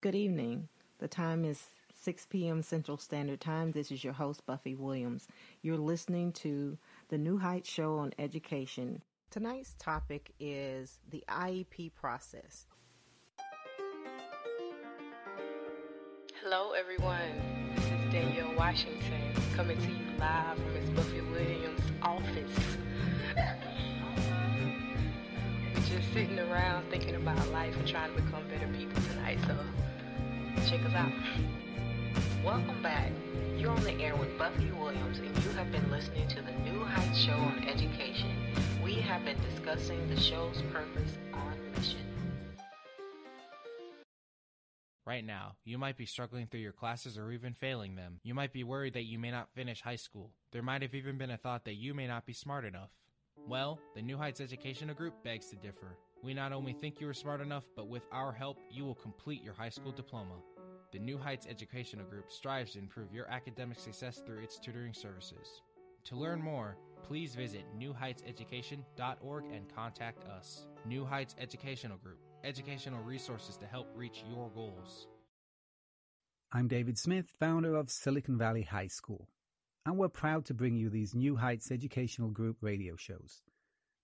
Good evening. The time is 6 p.m. Central Standard Time. This is your host, Buffy Williams. You're listening to the New Heights Show on Education. Tonight's topic is the IEP process. Hello, everyone. This is Danielle Washington coming to you live from Miss Buffy Williams' office. We're just sitting around thinking about life and trying to become better people tonight, so check us out. Welcome back. You're on the air with Buffy Williams, and you have been listening to the New Heights Show on Education. We have been discussing the show's purpose on mission. Right now, you might be struggling through your classes or even failing them. You might be worried that you may not finish high school. There might have even been a thought that you may not be smart enough. Well, the New Heights Educational Group begs to differ. We not only think you are smart enough, but with our help, you will complete your high school diploma. The New Heights Educational Group strives to improve your academic success through its tutoring services. To learn more, please visit newheightseducation.org and contact us. New Heights Educational Group, educational resources to help reach your goals. I'm David Smith, founder of Silicon Valley High School, and we're proud to bring you these New Heights Educational Group radio shows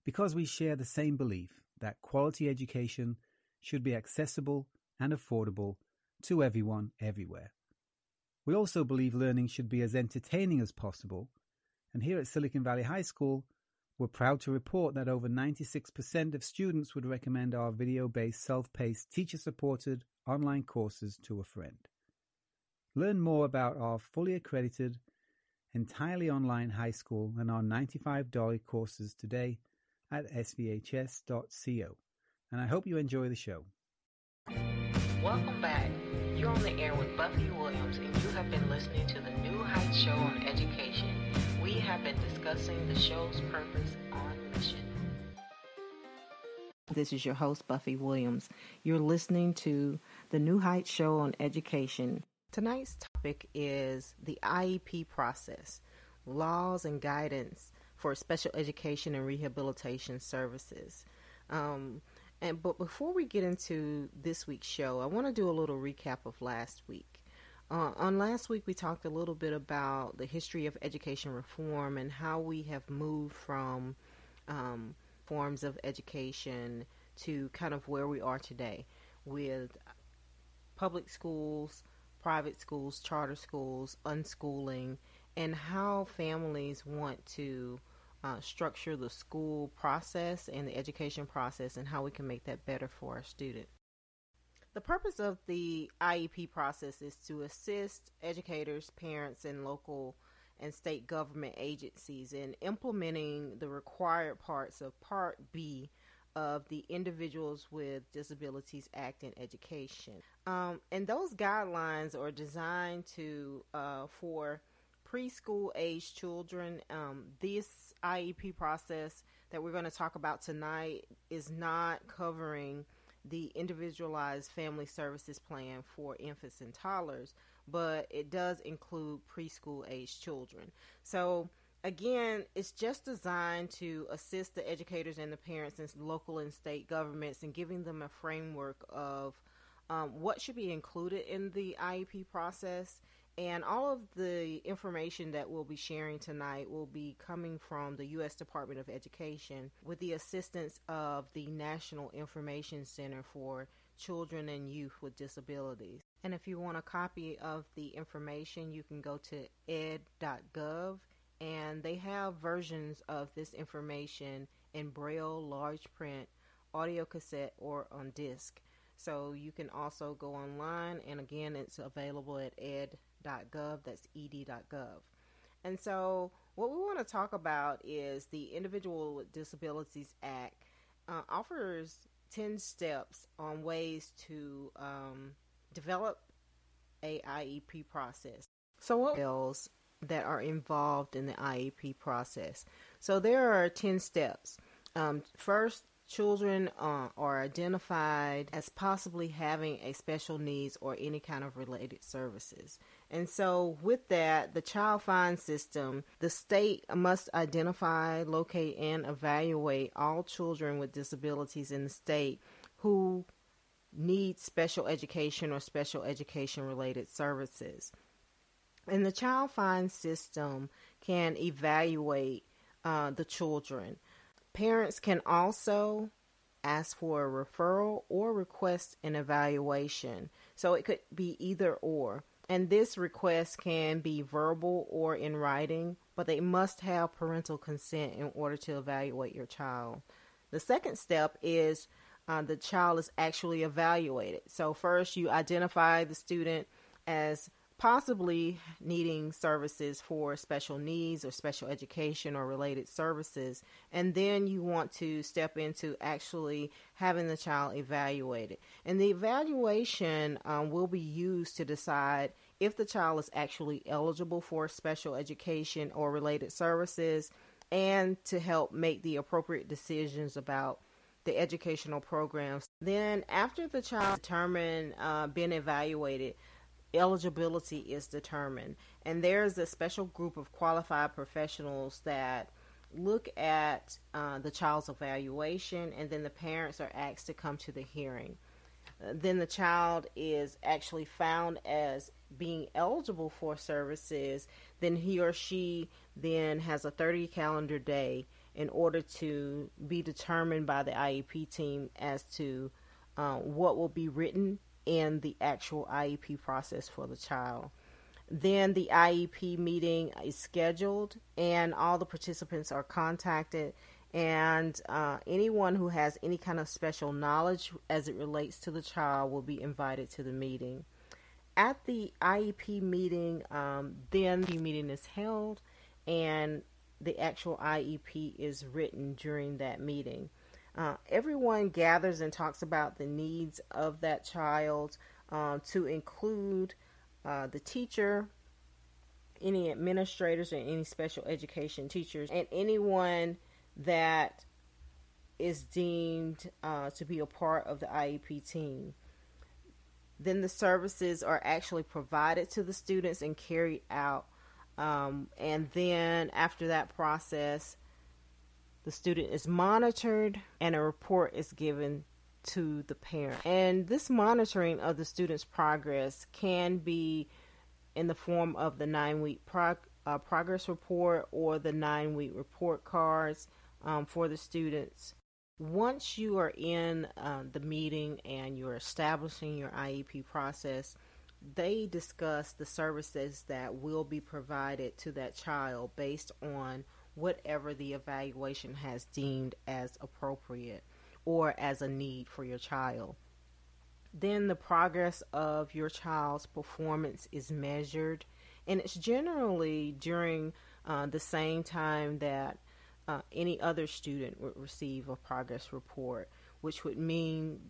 because we share the same belief that quality education should be accessible and affordable to everyone everywhere. We also believe learning should be as entertaining as possible, and here at Silicon Valley High School, we're proud to report that over 96% of students would recommend our video based, self paced, teacher supported online courses to a friend. Learn more about our fully accredited, entirely online high school and our $95 courses today at svhs.co. And I hope you enjoy the show. Welcome back. You're on the air with Buffy Williams, and you have been listening to the New Heights Show on Education. We have been discussing the show's purpose on mission. This is your host, Buffy Williams. You're listening to the New Heights Show on Education. Tonight's topic is the IEP process, laws and guidance for special education and rehabilitation services. Um, and but before we get into this week's show, I want to do a little recap of last week. Uh, on last week, we talked a little bit about the history of education reform and how we have moved from um, forms of education to kind of where we are today with public schools, private schools, charter schools, unschooling, and how families want to uh, structure the school process and the education process and how we can make that better for our student. The purpose of the IEP process is to assist educators, parents, and local and state government agencies in implementing the required parts of Part B of the Individuals with Disabilities Act in Education. Um, and those guidelines are designed to uh, for preschool age children. Um, this IEP process that we're going to talk about tonight is not covering the individualized family services plan for infants and toddlers, but it does include preschool age children. So, again, it's just designed to assist the educators and the parents and local and state governments in giving them a framework of um, what should be included in the IEP process and all of the information that we'll be sharing tonight will be coming from the U.S. Department of Education with the assistance of the National Information Center for Children and Youth with Disabilities. And if you want a copy of the information, you can go to ed.gov and they have versions of this information in braille, large print, audio cassette, or on disc. So you can also go online, and again, it's available at ed.gov. That's ed.gov. And so, what we want to talk about is the Individual with Disabilities Act uh, offers 10 steps on ways to um, develop a IEP process. So, what else that are involved in the IEP process? So, there are 10 steps. Um, first, children uh, are identified as possibly having a special needs or any kind of related services. And so, with that, the Child Find System, the state must identify, locate, and evaluate all children with disabilities in the state who need special education or special education related services. And the Child Find System can evaluate uh, the children. Parents can also ask for a referral or request an evaluation. So it could be either or. And this request can be verbal or in writing, but they must have parental consent in order to evaluate your child. The second step is uh, the child is actually evaluated. So, first, you identify the student as possibly needing services for special needs or special education or related services. And then you want to step into actually having the child evaluated. And the evaluation um, will be used to decide if the child is actually eligible for special education or related services and to help make the appropriate decisions about the educational programs. Then, after the child determined uh, being evaluated, eligibility is determined. And there's a special group of qualified professionals that look at uh, the child's evaluation, and then the parents are asked to come to the hearing. Uh, then the child is actually found as being eligible for services. Then he or she then has a 30 calendar day in order to be determined by the IEP team as to uh, what will be written in the actual IEP process for the child. Then the IEP meeting is scheduled, and all the participants are contacted. And uh, anyone who has any kind of special knowledge as it relates to the child will be invited to the meeting. At the IEP meeting, um, then the meeting is held, and the actual IEP is written during that meeting. Uh, everyone gathers and talks about the needs of that child um, to include uh, the teacher, any administrators, and any special education teachers, and anyone that is deemed uh, to be a part of the IEP team. Then the services are actually provided to the students and carried out. Um, and then after that process, the student is monitored and a report is given to the parent. And this monitoring of the student's progress can be in the form of the nine week prog- uh, progress report or the nine week report cards um, for the students. Once you are in uh, the meeting and you're establishing your IEP process, they discuss the services that will be provided to that child based on whatever the evaluation has deemed as appropriate or as a need for your child. Then the progress of your child's performance is measured, and it's generally during uh, the same time that uh, any other student would receive a progress report, which would mean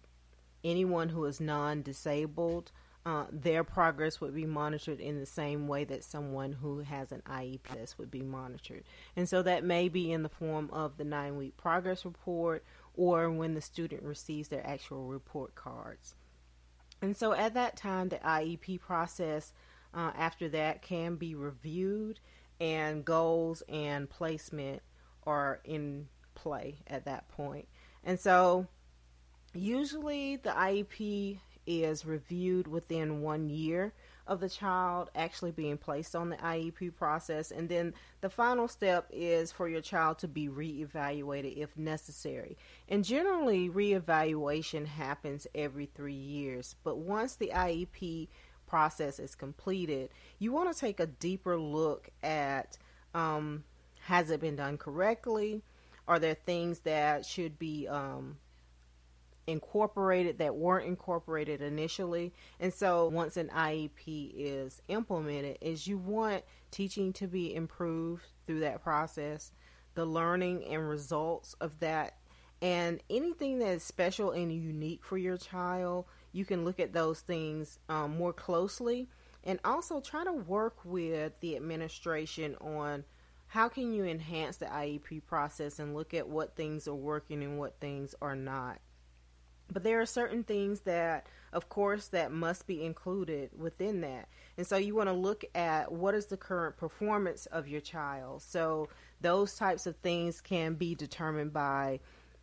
anyone who is non disabled uh, their progress would be monitored in the same way that someone who has an IEP would be monitored. And so that may be in the form of the nine week progress report or when the student receives their actual report cards. And so at that time, the IEP process uh, after that can be reviewed and goals and placement are in play at that point. And so usually the IEP is reviewed within one year of the child actually being placed on the IEP process. And then the final step is for your child to be reevaluated if necessary. And generally, reevaluation happens every three years. But once the IEP process is completed, you want to take a deeper look at um, has it been done correctly? Are there things that should be um, incorporated that weren't incorporated initially. And so once an IEP is implemented, is you want teaching to be improved through that process, the learning and results of that And anything that is special and unique for your child, you can look at those things um, more closely and also try to work with the administration on how can you enhance the IEP process and look at what things are working and what things are not. But there are certain things that, of course, that must be included within that. And so you want to look at what is the current performance of your child. So those types of things can be determined by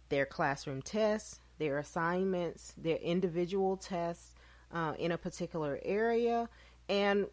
their classroom tests, their assignments, their individual tests uh, in a particular area. And,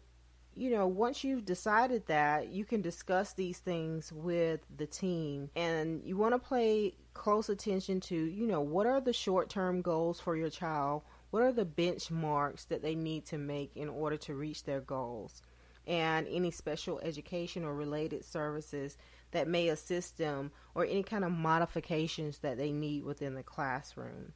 you know, once you've decided that, you can discuss these things with the team. And you want to pay close attention to, you know, what are the short term goals for your child? What are the benchmarks that they need to make in order to reach their goals? And any special education or related services that may assist them or any kind of modifications that they need within the classroom.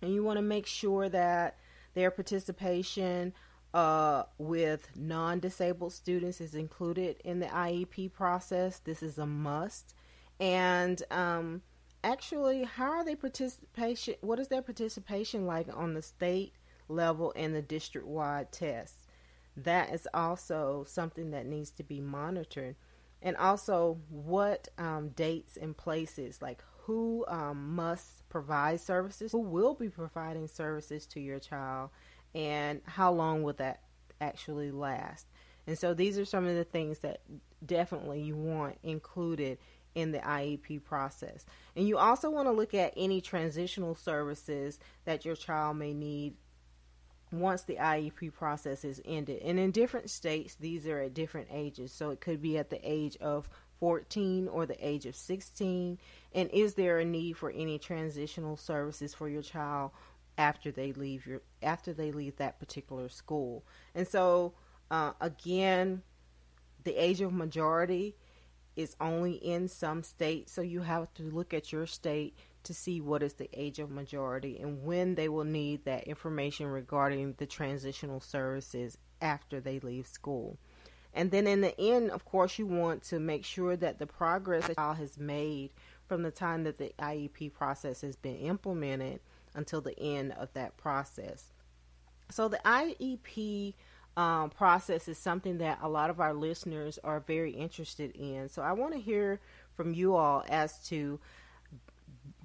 And you want to make sure that their participation uh, with non disabled students is included in the IEP process. This is a must. And um, actually, how are they participation? What is their participation like on the state level and the district wide tests? That is also something that needs to be monitored and also what um, dates and places, like who um, must provide services, who will be providing services to your child, and how long will that actually last. And so these are some of the things that definitely you want included in the IEP process. And you also want to look at any transitional services that your child may need once the IEP process is ended. And in different states, these are at different ages. So it could be at the age of 14 or the age of 16. And is there a need for any transitional services for your child after they leave your after they leave that particular school? And so uh, again, the age of majority is only in some states, so you have to look at your state to see what is the age of majority and when they will need that information regarding the transitional services after they leave school. And then in the end, of course, you want to make sure that the progress the child has made from the time that the IEP process has been implemented until the end of that process. So the IEP um, process is something that a lot of our listeners are very interested in. So I want to hear from you all as to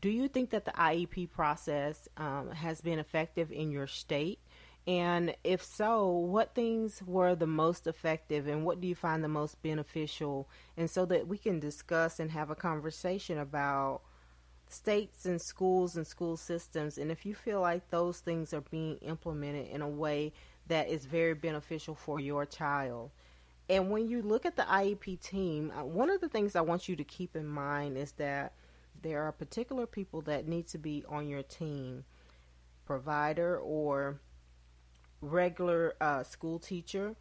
do you think that the IEP process um, has been effective in your state? And if so, what things were the most effective and what do you find the most beneficial? And so that we can discuss and have a conversation about states and schools and school systems. And if you feel like those things are being implemented in a way that is very beneficial for your child. And when you look at the IEP team, uh, one of the things I want you to keep in mind is that there are particular people that need to be on your team provider or regular uh, school teacher,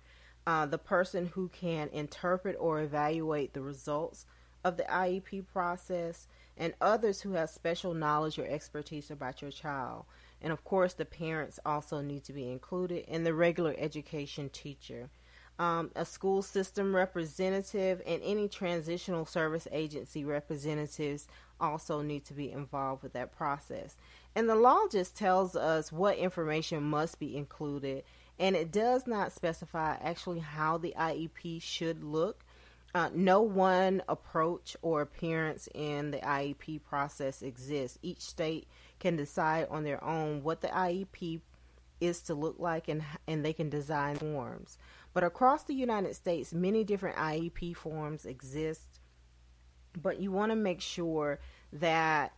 uh, the person who can interpret or evaluate the results of the IEP process, and others who have special knowledge or expertise about your child. And of course, the parents also need to be included, and the regular education teacher um, a school system representative, and any transitional service agency representatives also need to be involved with that process. And the law just tells us what information must be included, and it does not specify actually how the IEP should look. Uh, no one approach or appearance in the IEP process exists. Each state can decide on their own what the IEP is to look like, and and they can design forms. But across the United States, many different IEP forms exist. But you want to make sure that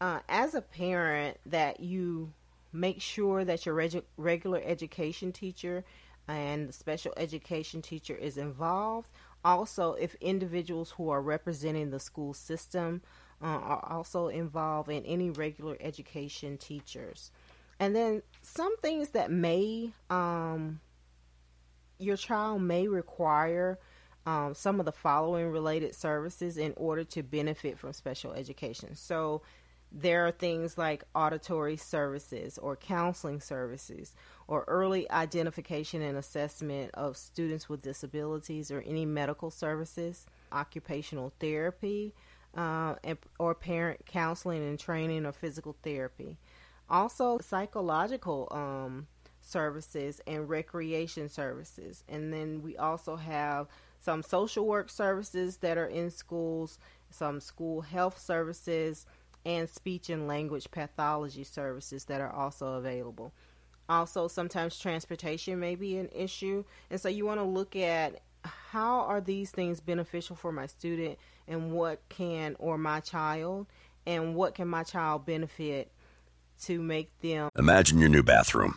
uh, as a parent that you make sure that your regu- regular education teacher and the special education teacher is involved. Also, if individuals who are representing the school system uh, are also involved in any regular education teachers. And then some things that may um, your child may require um, some of the following related services in order to benefit from special education. So, there are things like auditory services or counseling services or early identification and assessment of students with disabilities or any medical services, occupational therapy, uh, or parent counseling and training or physical therapy. Also, psychological um, services and recreation services. And then we also have some social work services that are in schools, some school health services, and speech and language pathology services that are also available. Also, sometimes transportation may be an issue, and so you want to look at how are these things beneficial for my student and what can or my child and what can my child benefit to make them Imagine your new bathroom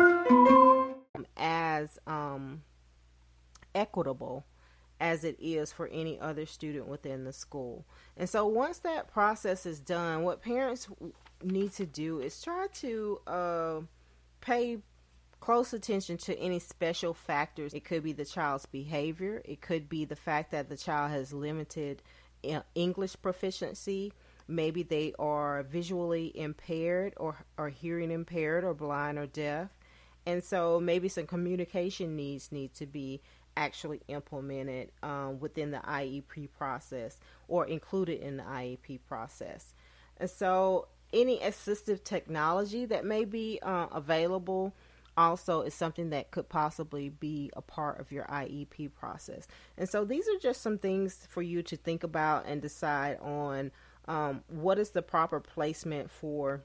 Equitable as it is for any other student within the school. And so once that process is done, what parents need to do is try to uh, pay close attention to any special factors. It could be the child's behavior, it could be the fact that the child has limited uh, English proficiency. Maybe they are visually impaired or, or hearing impaired or blind or deaf. And so maybe some communication needs need to be actually implemented um, within the IEP process or included in the IEP process. And so, any assistive technology that may be uh, available also is something that could possibly be a part of your IEP process. And so, these are just some things for you to think about and decide on um, what is the proper placement for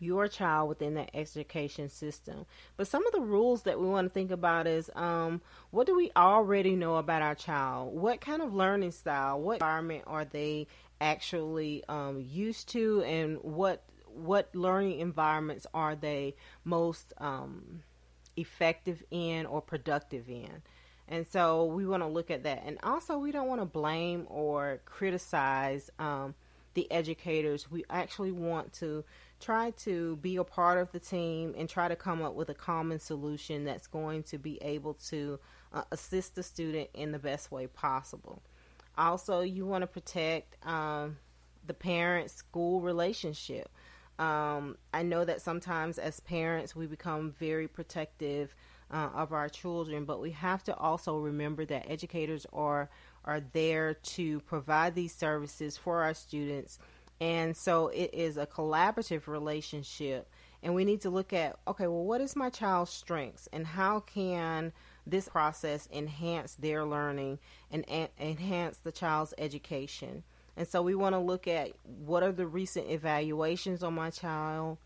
your child within that education system. But some of the rules that we want to think about is um, what do we already know about our child? What kind of learning style, what environment are they actually um, used to, and what what learning environments are they most um, effective in or productive in? And so we want to look at that. And also, we don't want to blame or criticize um, the educators. We actually want to try to be a part of the team and try to come up with a common solution that's going to be able to uh, assist the student in the best way possible. Also, you want to protect um, the parent school relationship. Um, I know that sometimes as parents we become very protective uh, of our children, but we have to also remember that educators are are there to provide these services for our students and so it is a collaborative relationship. And we need to look at okay, well, what is my child's strengths and how can this process enhance their learning and enhance the child's education? And so we want to look at what are the recent evaluations on my child.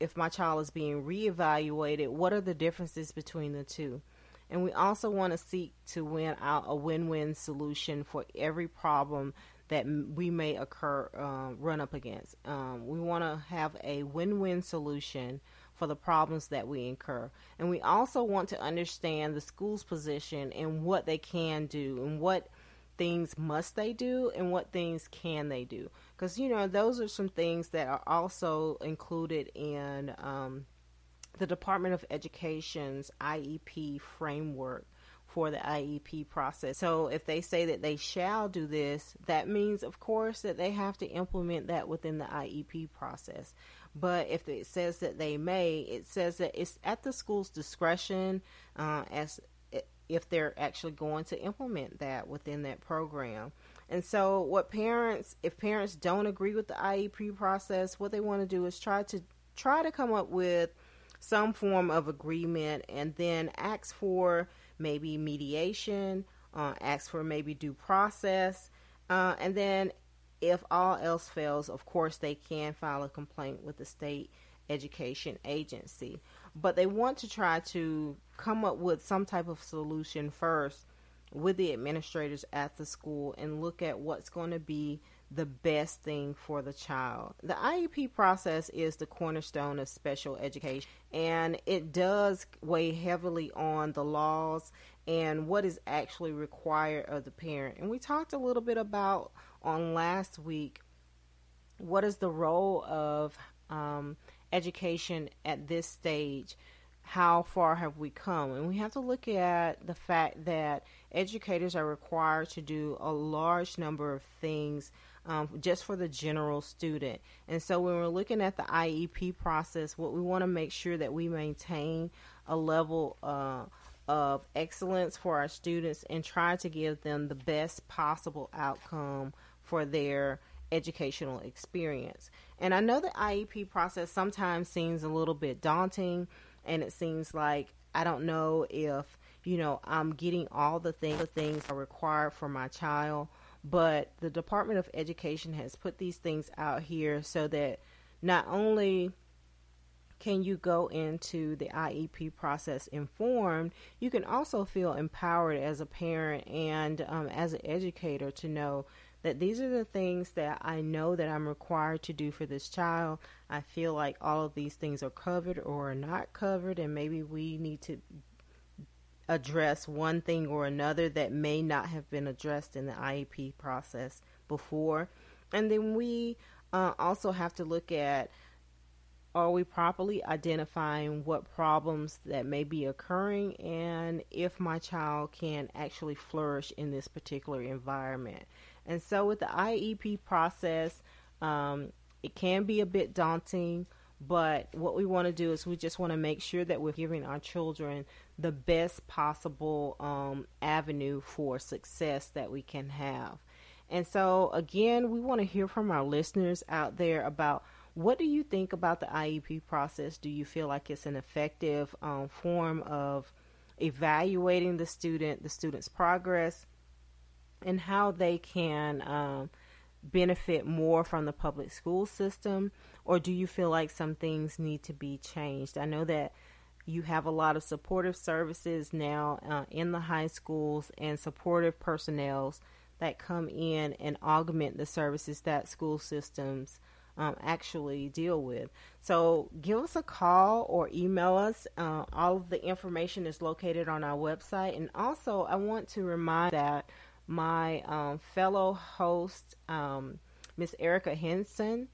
If my child is being reevaluated, what are the differences between the two? And we also want to seek to win out a win win solution for every problem that we may occur uh, run up against. Um, we want to have a win-win solution for the problems that we incur, and we also want to understand the school's position and what they can do and what things must they do and what things can they do because you know those are some things that are also included in um, the department of education's iep framework for the IEP process. So if they say that they shall do this, that means, of course, that they have to implement that within the IEP process. But if it says that they may, it says that it's at the school's discretion uh, as if they're actually going to implement that within that program. And so, what parents, if parents don't agree with the IEP process, what they want to do is try to try to come up with some form of agreement, and then ask for maybe mediation, uh, ask for maybe due process, uh, and then if all else fails, of course, they can file a complaint with the state education agency. But they want to try to come up with some type of solution first with the administrators at the school and look at what's going to be the best thing for the child. The IEP process is the cornerstone of special education, and it does weigh heavily on the laws and what is actually required of the parent. And we talked a little bit about on last week what is the role of um, education at this stage? How far have we come? And we have to look at the fact that educators are required to do a large number of things um, just for the general student. And so when we're looking at the IEP process, what we want to make sure that we maintain a level uh, of excellence for our students and try to give them the best possible outcome for their educational experience. And I know the IEP process sometimes seems a little bit daunting and it seems like I don't know if, you know, I'm getting all the things the things are required for my child, but the Department of Education has put these things out here so that not only can you go into the IEP process informed, you can also feel empowered as a parent and um, as an educator to know that these are the things that I know that I'm required to do for this child. I feel like all of these things are covered or are not covered, and maybe we need to address one thing or another that may not have been addressed in the IEP process before. And then we uh, also have to look at are we properly identifying what problems that may be occurring and if my child can actually flourish in this particular environment. And so, with the IEP process, um, it can be a bit daunting, but what we want to do is we just want to make sure that we're giving our children the best possible um, avenue for success that we can have. And so, again, we want to hear from our listeners out there about what do you think about the IEP process? Do you feel like it's an effective um, form of evaluating the student, the student's progress, and how they can um, benefit more from the public school system? Or do you feel like some things need to be changed? I know that you have a lot of supportive services now uh, in the high schools and supportive personnels that come in and augment the services that school systems um, actually deal with. So give us a call or email us. Uh, all of the information is located on our website. And also, I want to remind that my um, fellow host, um, Miss Erica Henson,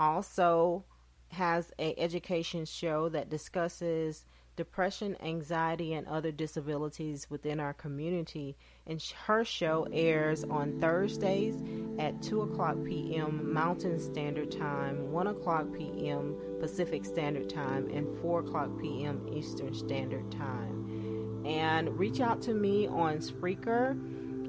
also has a education show that discusses depression, anxiety, and other disabilities within our community. And her show airs on Thursdays at 2 o'clock p.m. Mountain Standard Time, 1 o'clock p.m. Pacific Standard Time, and 4 o'clock p.m. Eastern Standard Time. And reach out to me on Spreaker.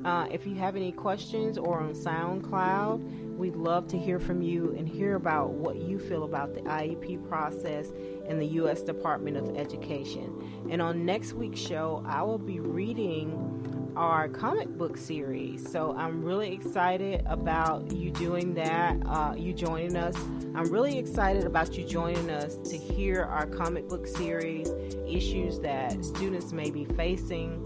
Uh, if you have any questions or on SoundCloud, we'd love to hear from you and hear about what you feel about the IEP process in the U.S. Department of Education. And on next week's show, I will be reading our comic book series. So I'm really excited about you doing that, uh, you joining us. I'm really excited about you joining us to hear our comic book series, issues that students may be facing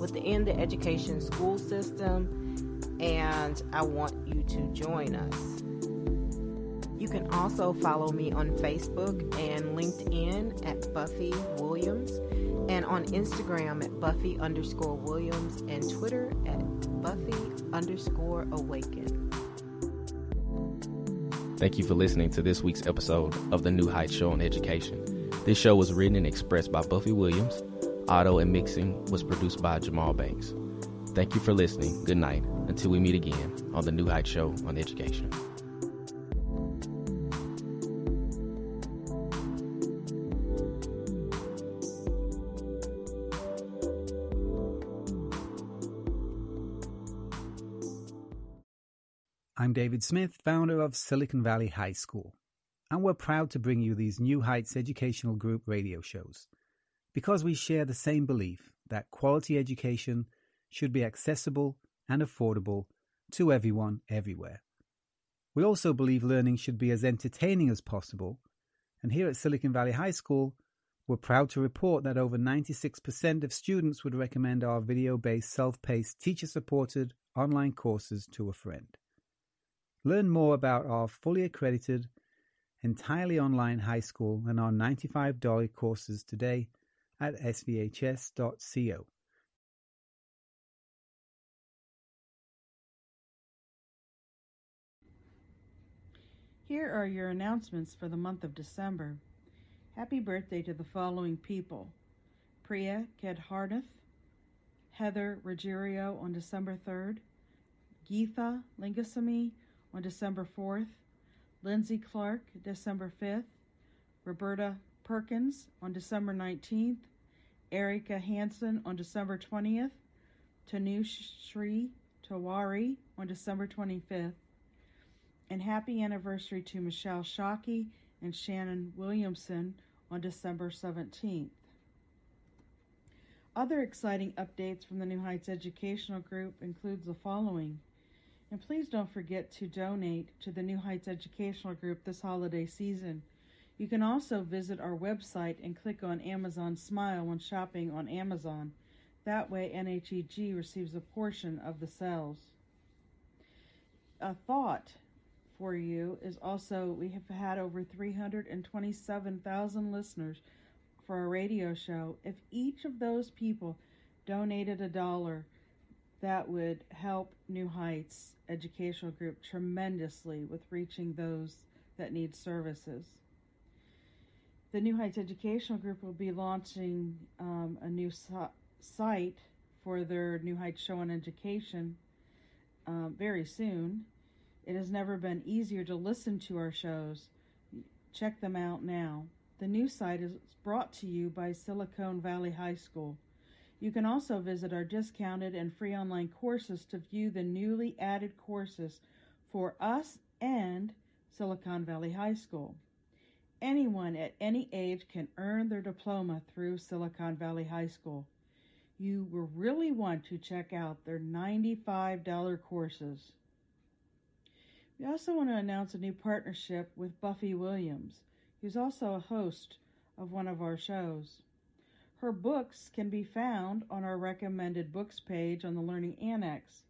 within the education school system. And I want you to join us. You can also follow me on Facebook and LinkedIn at Buffy Williams, and on Instagram at Buffy underscore Williams, and Twitter at Buffy underscore Awaken. Thank you for listening to this week's episode of the New Heights Show on Education. This show was written and expressed by Buffy Williams. Audio and mixing was produced by Jamal Banks. Thank you for listening. Good night. Until we meet again on the New Heights Show on Education. I'm David Smith, founder of Silicon Valley High School, and we're proud to bring you these New Heights Educational Group radio shows because we share the same belief that quality education should be accessible and affordable to everyone everywhere. We also believe learning should be as entertaining as possible, and here at Silicon Valley High School, we're proud to report that over 96% of students would recommend our video based, self paced, teacher supported online courses to a friend. Learn more about our fully accredited, entirely online high school and our $95 courses today at svhs.co. Here are your announcements for the month of December. Happy birthday to the following people Priya Kedharnath, Heather Ruggiero on December 3rd, Geetha Lingasamy on December 4th, Lindsay Clark December 5th, Roberta Perkins on December 19th, Erica Hansen on December 20th, Tanush Sri Tawari on December 25th, and happy anniversary to Michelle Shockey and Shannon Williamson on December 17th. Other exciting updates from the New Heights Educational Group includes the following. And please don't forget to donate to the New Heights Educational Group this holiday season. You can also visit our website and click on Amazon Smile when shopping on Amazon. That way, NHEG receives a portion of the sales. A thought for you is also we have had over 327,000 listeners for our radio show. If each of those people donated a dollar, that would help New Heights Educational Group tremendously with reaching those that need services. The New Heights Educational Group will be launching um, a new so- site for their New Heights Show on Education um, very soon. It has never been easier to listen to our shows. Check them out now. The new site is brought to you by Silicon Valley High School. You can also visit our discounted and free online courses to view the newly added courses for us and Silicon Valley High School. Anyone at any age can earn their diploma through Silicon Valley High School. You will really want to check out their $95 courses. We also want to announce a new partnership with Buffy Williams, who's also a host of one of our shows. Her books can be found on our recommended books page on the Learning Annex,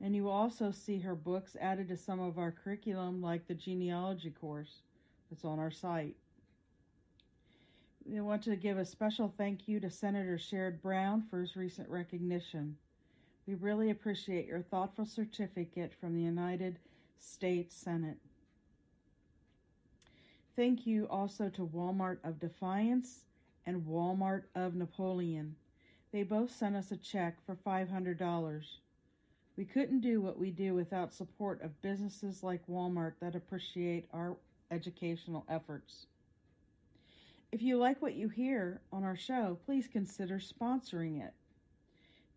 and you will also see her books added to some of our curriculum, like the genealogy course that's on our site. We want to give a special thank you to Senator Sherrod Brown for his recent recognition. We really appreciate your thoughtful certificate from the United States Senate. Thank you also to Walmart of Defiance and Walmart of Napoleon. They both sent us a check for $500. We couldn't do what we do without support of businesses like Walmart that appreciate our educational efforts. If you like what you hear on our show, please consider sponsoring it.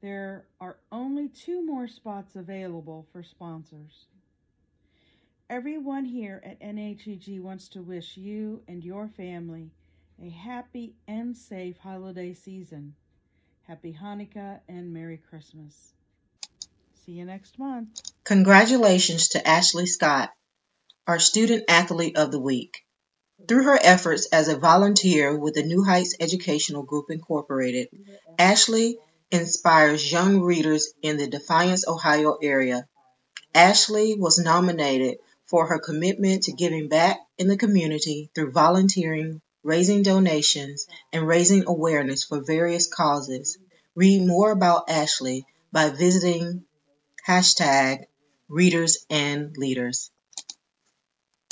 There are only two more spots available for sponsors. Everyone here at NHEG wants to wish you and your family a happy and safe holiday season. Happy Hanukkah and Merry Christmas. See you next month. Congratulations to Ashley Scott, our Student Athlete of the Week. Through her efforts as a volunteer with the New Heights Educational Group Incorporated, Ashley inspires young readers in the Defiance, Ohio area. Ashley was nominated for her commitment to giving back in the community through volunteering, raising donations, and raising awareness for various causes. Read more about Ashley by visiting hashtag readers and leaders.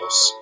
rules.